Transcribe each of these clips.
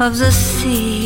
of the sea.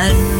and